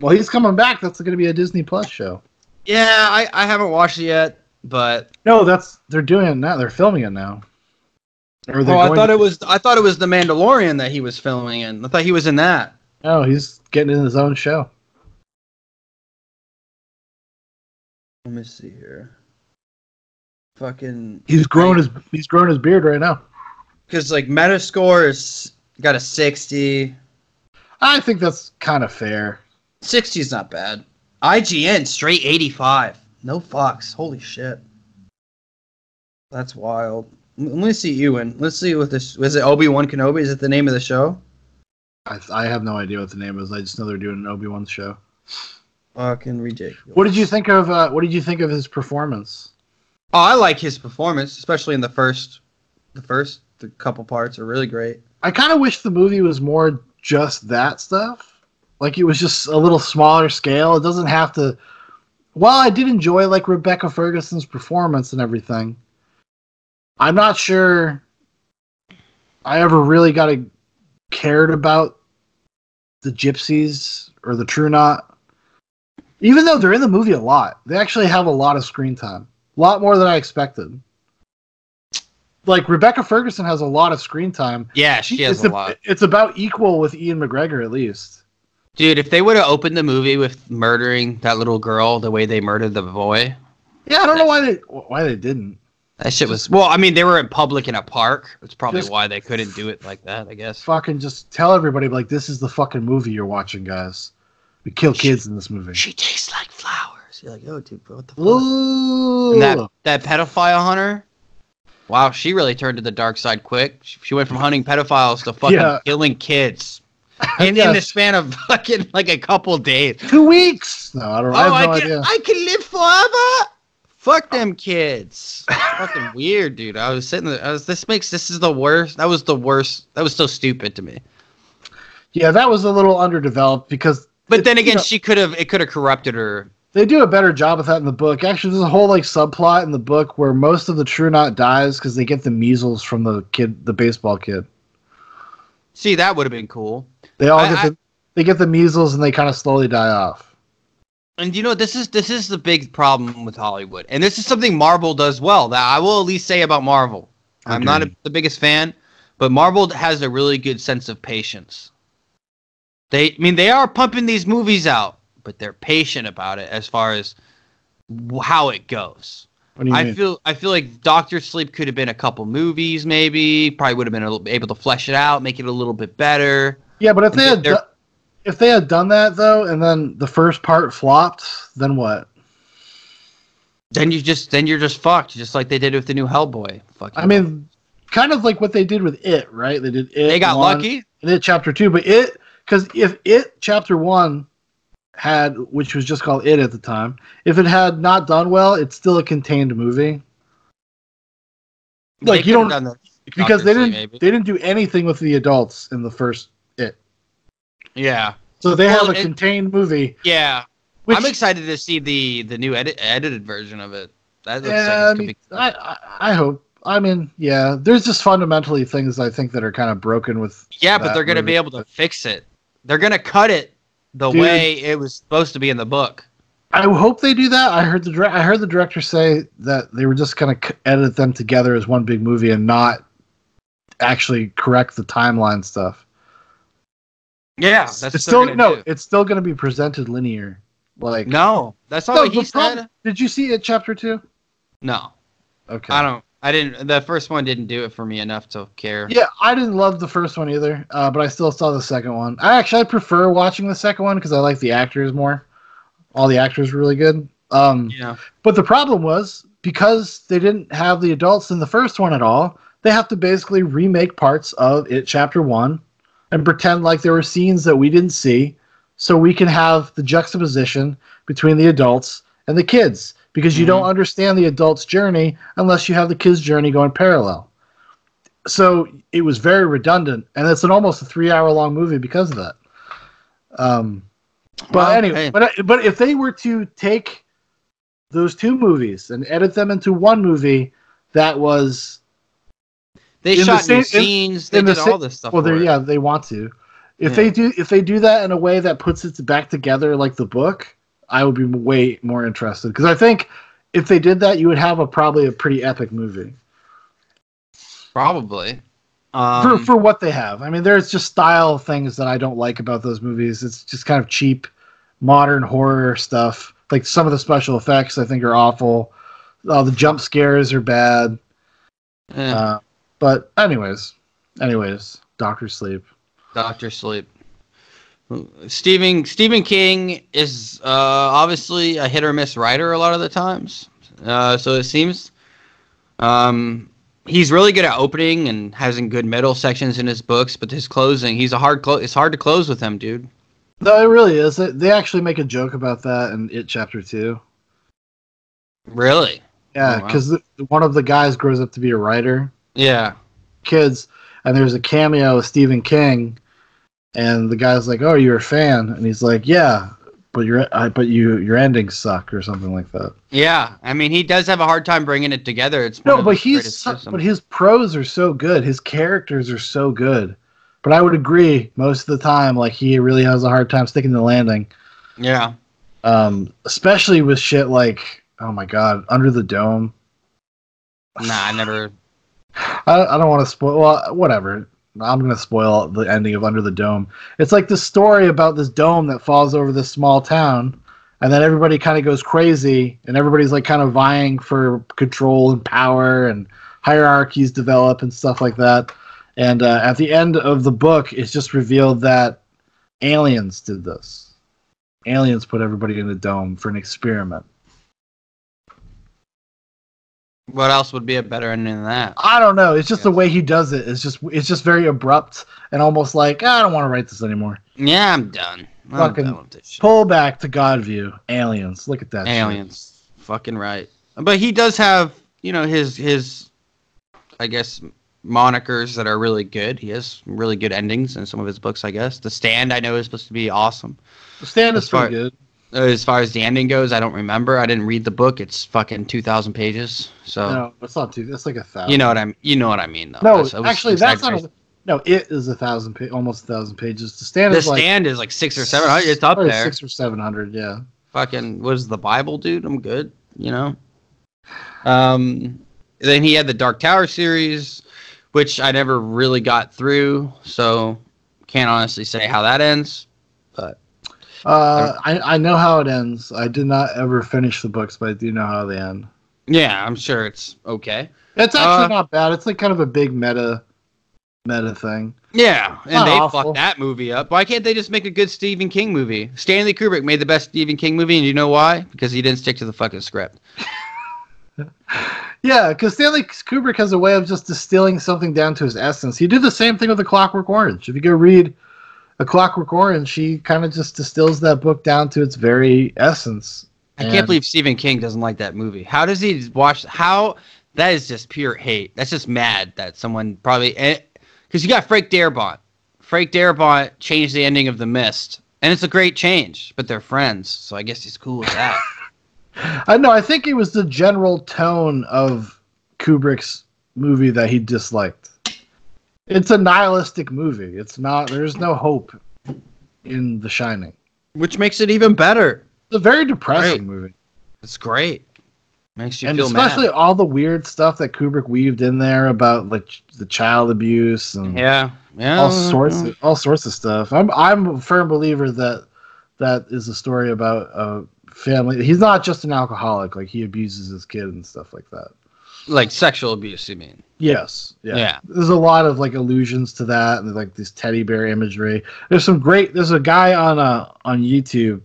Well, he's coming back. That's going to be a Disney Plus show. Yeah, I, I haven't watched it yet, but No, that's they're doing it now. They're filming it now. Oh, I thought to- it was I thought it was the Mandalorian that he was filming in. I thought he was in that. No, he's getting in his own show. Let me see here. Fucking He's grown his he's grown his beard right now. because like Metascore is got a 60. I think that's kind of fair. 60 is not bad. IGN straight 85. No fucks. Holy shit. That's wild. Let me see Ewan. Let's see what this was. It Obi Wan Kenobi? Is it the name of the show? I, I have no idea what the name is. I just know they're doing an Obi Wan show. Fucking ridiculous. What did you think of uh, What did you think of his performance? Oh, I like his performance, especially in the first, the first the couple parts are really great. I kind of wish the movie was more just that stuff. Like it was just a little smaller scale. It doesn't have to. While I did enjoy like Rebecca Ferguson's performance and everything, I'm not sure I ever really got a, cared about the gypsies or the True Knot. Even though they're in the movie a lot, they actually have a lot of screen time, a lot more than I expected. Like Rebecca Ferguson has a lot of screen time, Yeah, she has it's a a- lot. It's about equal with Ewan McGregor at least. Dude, if they would have opened the movie with murdering that little girl the way they murdered the boy, Yeah, I don't know why they why they didn't. That shit was. Well, I mean, they were in public in a park. That's probably Just- why they couldn't do it like that. I guess. Fucking just tell everybody like this is the fucking movie you're watching, guys. We kill kids in this movie. She tastes like flowers. You're like, oh, dude, what the fuck? Ooh. And that that pedophile hunter. Wow, she really turned to the dark side quick. She, she went from hunting pedophiles to fucking Yeah. killing kids [LAUGHS] in, in the span of [LAUGHS] fucking like a couple days. two weeks. No, I don't. Oh, I have oh, I, can, idea. I can live forever. Fuck them kids. fucking weird, dude. I was sitting there. I was. This makes. This is the worst. That was the worst. That was so stupid to me. Yeah, that was a little underdeveloped because. But it- then you again, know, she could have. It could have corrupted her. they do a better job with that in the book. Actually, there's a whole like subplot in the book where most of the True Knot dies because they get the measles from the kid, the baseball kid. See, that would have been cool. They all I- get I- the they get the measles and they kind of slowly die off. And you know, this is this is the big problem with Hollywood, and this is something Marvel does well. That I will at least say about Marvel. I'm not a, the biggest fan, but Marvel has a really good sense of patience. They, I mean, they are pumping these movies out, but they're patient about it as far as how it goes. What do you I mean? feel I feel like Doctor Sleep could have been a couple movies, maybe. Probably would have been a little, able to flesh it out, make it a little bit better. yeah, but if they had if they had done that though, and then the first part flopped, then what? Then you just then you're just fucked, just like they did with the new Hellboy. Fuck. I mean, kind of like what they did with it, right? They did it. they got one, lucky. And it chapter two, but it because if it chapter one had, which was just called it at the time, if it had not done well, it's still a contained movie. Like you don't because they didn't maybe. they didn't do anything with the adults in the first. Yeah, So they Well, have a it- contained movie. yeah. Which, I'm excited to see the the new edit, edited version of it. That looks Yeah, like I, mean, be. I, I I hope. I mean, yeah. There's just fundamentally things I think that are kind of broken with. Yeah, but they're gonna be able to fix it. They're gonna cut it the Dude. way it was supposed to be in the book. I hope they do that. I heard the dir- I heard the director say that they were just gonna c- edit them together as one big movie and not actually correct the timeline stuff. Yeah, that's it's what still no. do. It's still gonna be presented linear. Like No, that's not No, what he prob- said. Did you see it chapter two? No, Okay. I don't. I didn't. The first one didn't do it for me enough to care. Yeah, I didn't love the first one either, uh, but I still saw the second one. I actually I prefer watching the second one because I like the actors more. All the actors were really good. Um, Yeah. But the problem was because they didn't have the adults in the first one at all, they have to basically remake parts of it chapter one and pretend like there were scenes that we didn't see so we can have the juxtaposition between the adults and the kids because you Mhm. don't understand the adult's journey unless you have the kids' journey going parallel. So it was very redundant, and it's an almost a three-hour-long movie because of that. Um, but Well, anyway, hey. but but if they were to take those two movies and edit them into one movie that was They in the shot same- new in- scenes. They in did sa- all this stuff. well, for they yeah they want to. If Yeah. they do if they do that in a way that puts it back together like the book, I would be way more interested because I think if they did that, you would have a probably a pretty epic movie probably. for Um, for what they have. I mean, there's just style things that I don't like about those movies. It's just kind of cheap, modern horror stuff. Like some of the special effects, I think are awful. Uh, the jump scares are bad. eh, Uh, but anyways, anyways, Doctor Sleep. Doctor Sleep. Stephen Stephen King is uh, obviously a hit or miss writer a lot of the times. Uh, so it seems. Um, he's really good at opening and having good middle sections in his books, but his closing, he's a hard It's hard to close with him, dude. No, it really is. They- They actually make a joke about that in It Chapter Two. Really? Yeah, Oh, wow. because one of the guys grows up to be a writer. Yeah. Kids, and there's a cameo of Stephen King, and the guy's like, "Oh, you're a fan," and he's like, "Yeah, but your I, but you your endings suck or something like that." Yeah. I mean, he does have a hard time bringing it together. It's No, but he's criticisms. but his prose are so good. His characters are so good. But I would agree most of the time, like he really has a hard time sticking the landing. yeah. Um, especially with shit like, oh my god, Under the Dome. Nah, I never. I, I don't want to spoil. Well, whatever. I'm going to spoil the ending of Under the Dome. It's like this story about this dome that falls over this small town, and then everybody kind of goes crazy, and everybody's like kind of vying for control and power, and hierarchies develop and stuff like that. And uh, at the end of the book, it's just revealed that aliens did this. Aliens put everybody in a dome for an experiment. What else would be a better ending than that? I don't know. It's just the way he does it. It's just it's just very abrupt and almost like "Ah, I don't want to write this anymore. Yeah, I'm done. I'm Fucking done. Pull back to Godview. Aliens. Look at that. shit. aliens. Fucking right. But he does have, you know, his his, I guess, monikers that are really good. He has really good endings in some of his books. I guess the Stand I know is supposed to be awesome. The stand is far- pretty good. As far as the ending goes, I don't remember. I didn't read the book. It's fucking two thousand pages. So No, it's not too. It's like a thousand. you know what I'm. You know what I mean, though. No, That's- actually, that's not. A, no, it is a thousand, pa- almost a thousand pages. The stand The is like is like six or seven hundred. It's up there. Six or seven hundred. Yeah. fucking was the Bible, dude. I'm good, you know. Um, then he had the Dark Tower series, which I never really got through, so can't honestly say how that ends. Uh, I I know how it ends. I did not ever finish the books, but I do know how they end. Yeah, I'm sure it's okay. It's actually Uh, not bad. It's like kind of a big meta, meta thing. Yeah, and Not they awful. fucked that movie up. Why can't they just make a good Stephen King movie? Stanley Kubrick made the best Stephen King movie, and you know why? Because he didn't stick to the fucking script. [LAUGHS] Yeah, because Stanley Kubrick has a way of just distilling something down to his essence. He did the same thing with The Clockwork Orange. If you go read A Clockwork Orange, she kind of just distills that book down to its very essence. I can't believe Stephen King doesn't like that movie. How does he watch? How that is just pure hate. That's just mad that someone probably eh, because you got Frank Darabont. Frank Darabont changed the ending of The Mist, and it's a great change. But they're friends, so I guess he's cool with that. [LAUGHS] Uh, I know. I think it was the general tone of Kubrick's movie that he disliked. It's a nihilistic movie. It's not. There's no hope in The Shining. Which makes it even better. It's a very depressing Right. movie, It's great. Makes you and feel especially mad. all the weird stuff that Kubrick weaved in there about like the child abuse and Yeah, yeah. all sorts of all sorts of stuff. I'm I'm a firm believer that that is a story about a family. He's not just an alcoholic; like he abuses his kid and stuff like that. Like sexual abuse. You mean? Yes. Yeah. Yeah. There's a lot of like allusions to that and like this teddy bear imagery. There's some great there's a guy on uh on YouTube.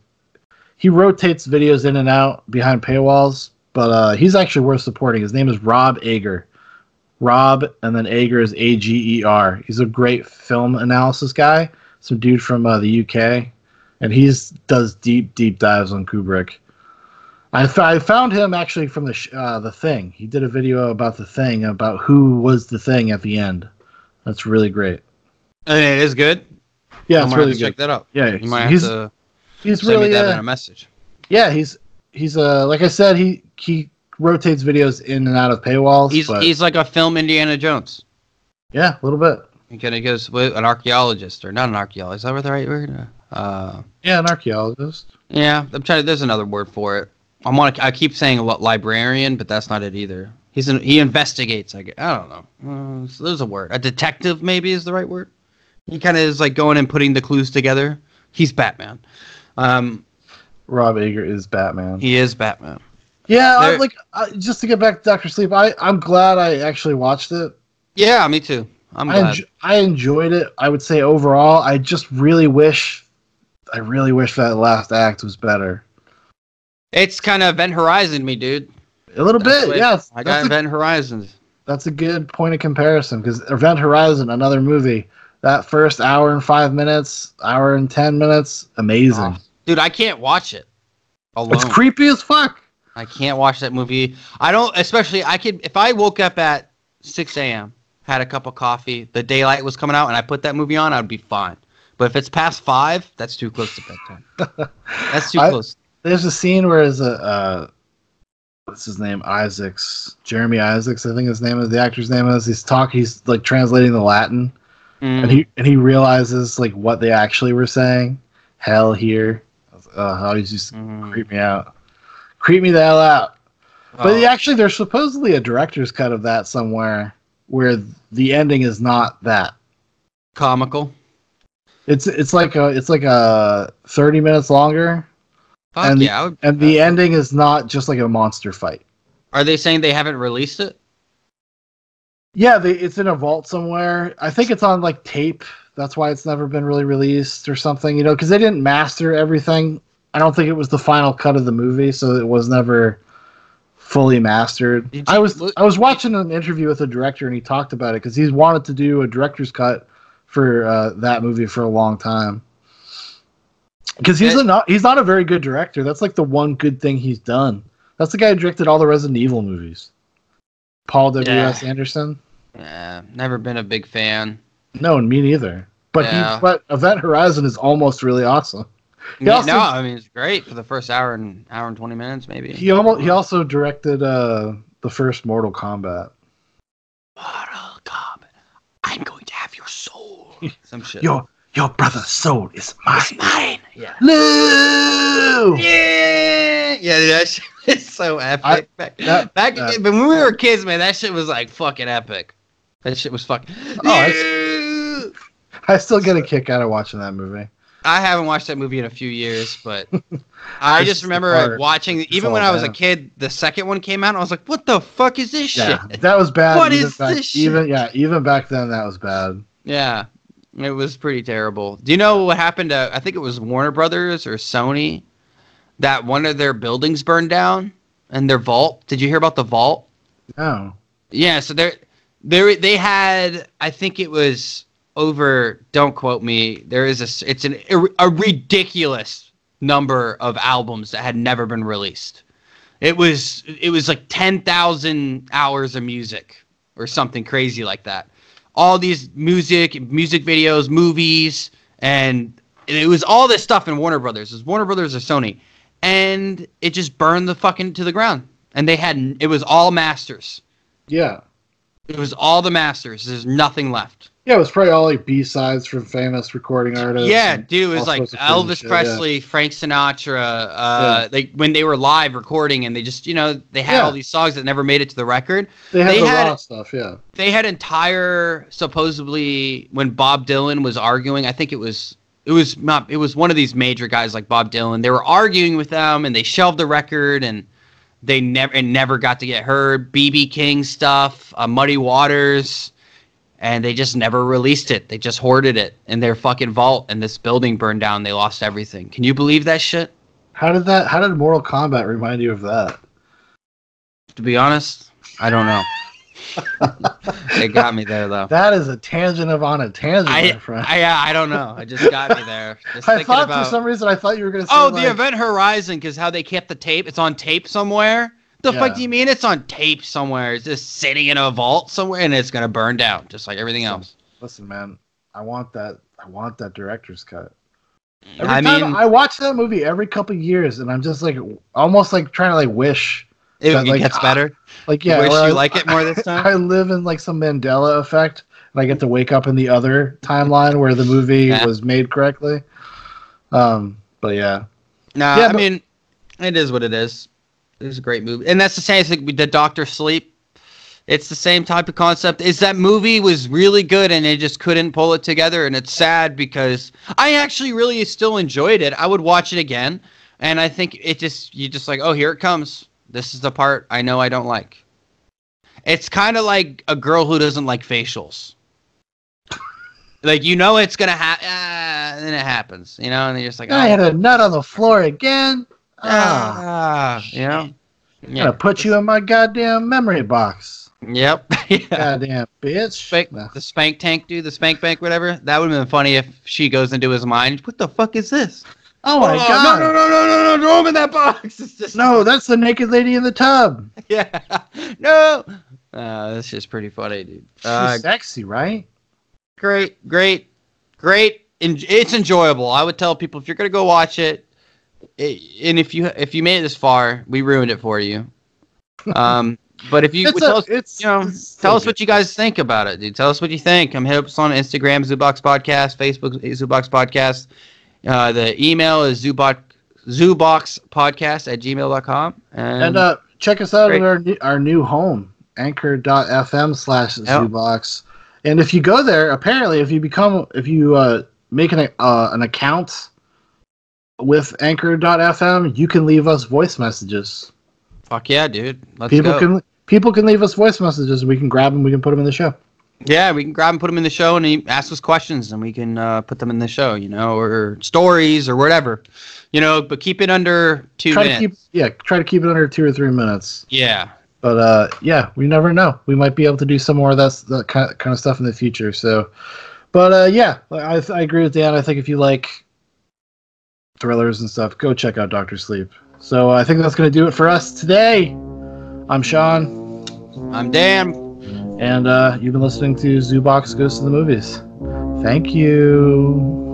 He rotates videos in and out behind paywalls, but uh he's actually worth supporting. His name is Rob Ager. Rob and then Ager is A G E R. He's a great film analysis guy. Some dude from uh, the UK and he's does deep deep dives on Kubrick. I, f- I found him actually from the sh- uh, the thing. He did a video about the thing about who was the thing at the end. That's really great. And it is good. Yeah, it's really have to check good. that out. Yeah, You might have he's to he's send really me that in uh, a message. yeah he's he's uh like I said he he rotates videos in and out of paywalls. He's but he's like a film Indiana Jones. yeah, a little bit. He kind of goes with an archaeologist or not an archaeologist. Is that what the right word? Uh, Yeah, an archaeologist. yeah, I'm trying. There's another word for it. I want to. I keep saying librarian, but that's not it either. He's an, he investigates. I, guess. I don't know. Uh, so there's a word. A detective maybe is the right word. He kind of is like going and putting the clues together. He's Batman. Um, Rob Ager is Batman. he is Batman. yeah, I, There- like uh, just to get back to Doctor Sleep, I I'm glad I actually watched it. Yeah, me too. I'm I, glad. enjo- I enjoyed it. I would say overall, I just really wish, I really wish that last act was better. It's kind of Event Horizon, me dude. A little That's bit, yes. I got a, Event Horizon. that's a good point of comparison because Event Horizon, another movie, that first hour and five minutes, hour and ten minutes, amazing. Oh, dude, I can't watch it alone. it's creepy as fuck. I can't watch that movie. I don't, especially I could if I woke up at 6 a.m., had a cup of coffee, the daylight was coming out, and I put that movie on, I'd be fine. But if it's past five, that's too close to bedtime. [LAUGHS] That's too I- close. There's a scene where is a uh, what's his name? Isaacs, Jeremy Isaacs, I think his name is the actor's name is. He's talking. He's like translating the Latin. Mm. and he and he realizes like what they actually were saying. Hell here. Uh, how he's just Mhm. creep me out. Creep me the hell out. But Oh, yeah, actually, there's supposedly a director's cut of that somewhere where the ending is not that. comical. It's it's like a it's like a 30 minutes longer, Fuck And the- yeah. I would- and the uh, ending is not just like a monster fight. Are they saying they haven't released it? Yeah, they, it's in a vault somewhere. I think it's on like tape. That's why it's never been really released or something. You know, because they didn't master everything. I don't think it was the final cut of the movie, so it was never fully mastered. I was look- I was watching an interview with a director, and he talked about it because he's wanted to do a director's cut for uh, that movie for a long time. Because he's not he's not a very good director. That's like the one good thing he's done. That's the guy who directed all the Resident Evil movies. Paul W. S. Yeah. Anderson. Yeah, never been a big fan. No, and me neither. But Yeah. he, but Event Horizon is almost really awesome. He Yeah, also- no, I mean it's great for the first hour and hour and twenty minutes, maybe. He almost he also directed uh the first Mortal Kombat. Mortal Kombat, I'm going to have your soul. [LAUGHS] Some shit. Your your brother's soul is mine. It's mine. Yeah. Lou! Yeah, yeah, dude, that shit is so epic. I- back, that- back that- when we were kids, man, that shit was like fucking epic. That shit was fucking. Oh, I still get a kick out of watching that movie. I haven't watched that movie in a few years, but [LAUGHS] I just remember like, watching. Even when I was a kid, the second one came out, and I was like, "What the fuck is this Yeah, shit?" that was bad. What even is back, this shit? Even yeah, even back then that was bad. Yeah, It was pretty terrible. Do you know what happened to? I think it was Warner Brothers or Sony that one of their buildings burned down and their vault. Did you hear about the vault? No. Yeah, so they're they they had I think it was over. Don't quote me. There is a it's an a ridiculous number of albums that had never been released. It was it was like ten thousand hours of music or something crazy like that. All these music, music videos, movies, and it was all this stuff in Warner Brothers. It was Warner Brothers or Sony, and it just burned the fucking to the ground. And they had it was all masters. Yeah. It was all the masters. There's nothing left. Yeah, it was probably all like B sides from famous recording artists. Yeah, dude, it was like sorts of crazy Elvis shit, yeah. Presley, Frank Sinatra. Uh, Yeah. they when they were live recording, and they just you know they had Yeah. all these songs that never made it to the record. They had they the had- raw stuff. Yeah. They had entire supposedly when Bob Dylan was arguing. I think it was it was not it was one of these major guys like Bob Dylan. They were arguing with them, and they shelved the record, and they never it never got to get heard. BB King stuff, uh, Muddy Waters. And they just never released it. They just hoarded it in their fucking vault, and this building burned down. They lost everything. Can you believe that shit? How did that? How did Mortal Kombat remind you of that? To be honest, I don't know. [LAUGHS] it got me there though. That is a tangent of on a tangent, I, my friend. I, I don't know. It just got me there. [LAUGHS] Just I thought about. for some reason I thought you were gonna say oh, like, the Event Horizon, because how they kept the tape. It's on tape somewhere. The Yeah. fuck do you mean it's on tape somewhere? It's just sitting in a vault somewhere, and it's gonna burn down, just like everything else. Listen, man, I want that. I want that director's cut. Every I time mean, I watch that movie every couple years, and I'm just like, almost like trying to like wish, it, that, it like, gets ah, better. like yeah, wish you I- like it more this [LAUGHS] time. I live in like some Mandela effect, and I get to wake up in the other timeline where the movie Yeah. was made correctly. Um, but yeah, Nah, Yeah, I but- mean, it is what it is. It was a great movie, and that's the same thing with the Doctor Sleep. It's the same type of concept. Is that movie was really good, and they just couldn't pull it together, and it's sad because I actually really still enjoyed it. I would watch it again, and I think it just you just like, oh, here it comes. This is the part I know I don't like. It's kind of like a girl who doesn't like facials. [LAUGHS] like you know it's gonna happen, ah, and then it happens, you know, and you're just like, I oh, had a nut on the floor again. Ah, Ah, you. I'm gonna put you in my goddamn memory box. Yep. [LAUGHS] yeah. Goddamn bitch. Spank, Nah. the spank tank dude, the spank bank, whatever. That would have been funny if she goes into his mind. What the fuck is this? Oh my Oh, god! No, no, no, no, no, no! Him in that box. [LAUGHS] It's just No, that's the naked lady in the tub. [LAUGHS] yeah. No. Uh, that's just pretty funny, dude. She's Uh, sexy, right? great, great, great. It's enjoyable. I would tell people if you're gonna go watch it, it, and if you if you made it this far, we ruined it for you. Um, but if you It's, tell us it's, you know, it's tell so us what you guys think about it, dude. Tell us what you think. Come hit us on Instagram, Zoo Box Podcast, Facebook, Zoo Box Podcast. Uh, the email is Zoobox, Zooboxpodcast at gmail.com. And, And uh, check us out Great. at our new, our new home, anchor.fm slash Yep. Zoobox. And if you go there, apparently, if you become, if you uh, make an, uh, an account with anchor.fm, you can leave us voice messages. fuck yeah, dude. Let's people go. can people can leave us voice messages. We can grab them. We can put them in the show. yeah, we can grab and put them in the show and he ask us questions and we can uh, put them in the show, you know, or stories or whatever. You know, but keep it under two try minutes. to keep yeah, try to keep it under two or three minutes. yeah. But uh, yeah, we never know. We might be able to do some more of that, that kind of, kind of stuff in the future. So, but uh, yeah, I, I agree with Dan. I think if you like thrillers and stuff, go check out Doctor Sleep. So I think that's going to do it for us today. I'm Shaun, I'm Dan. and uh, you've been listening to Zoo Box Goes to the Movies. Thank you.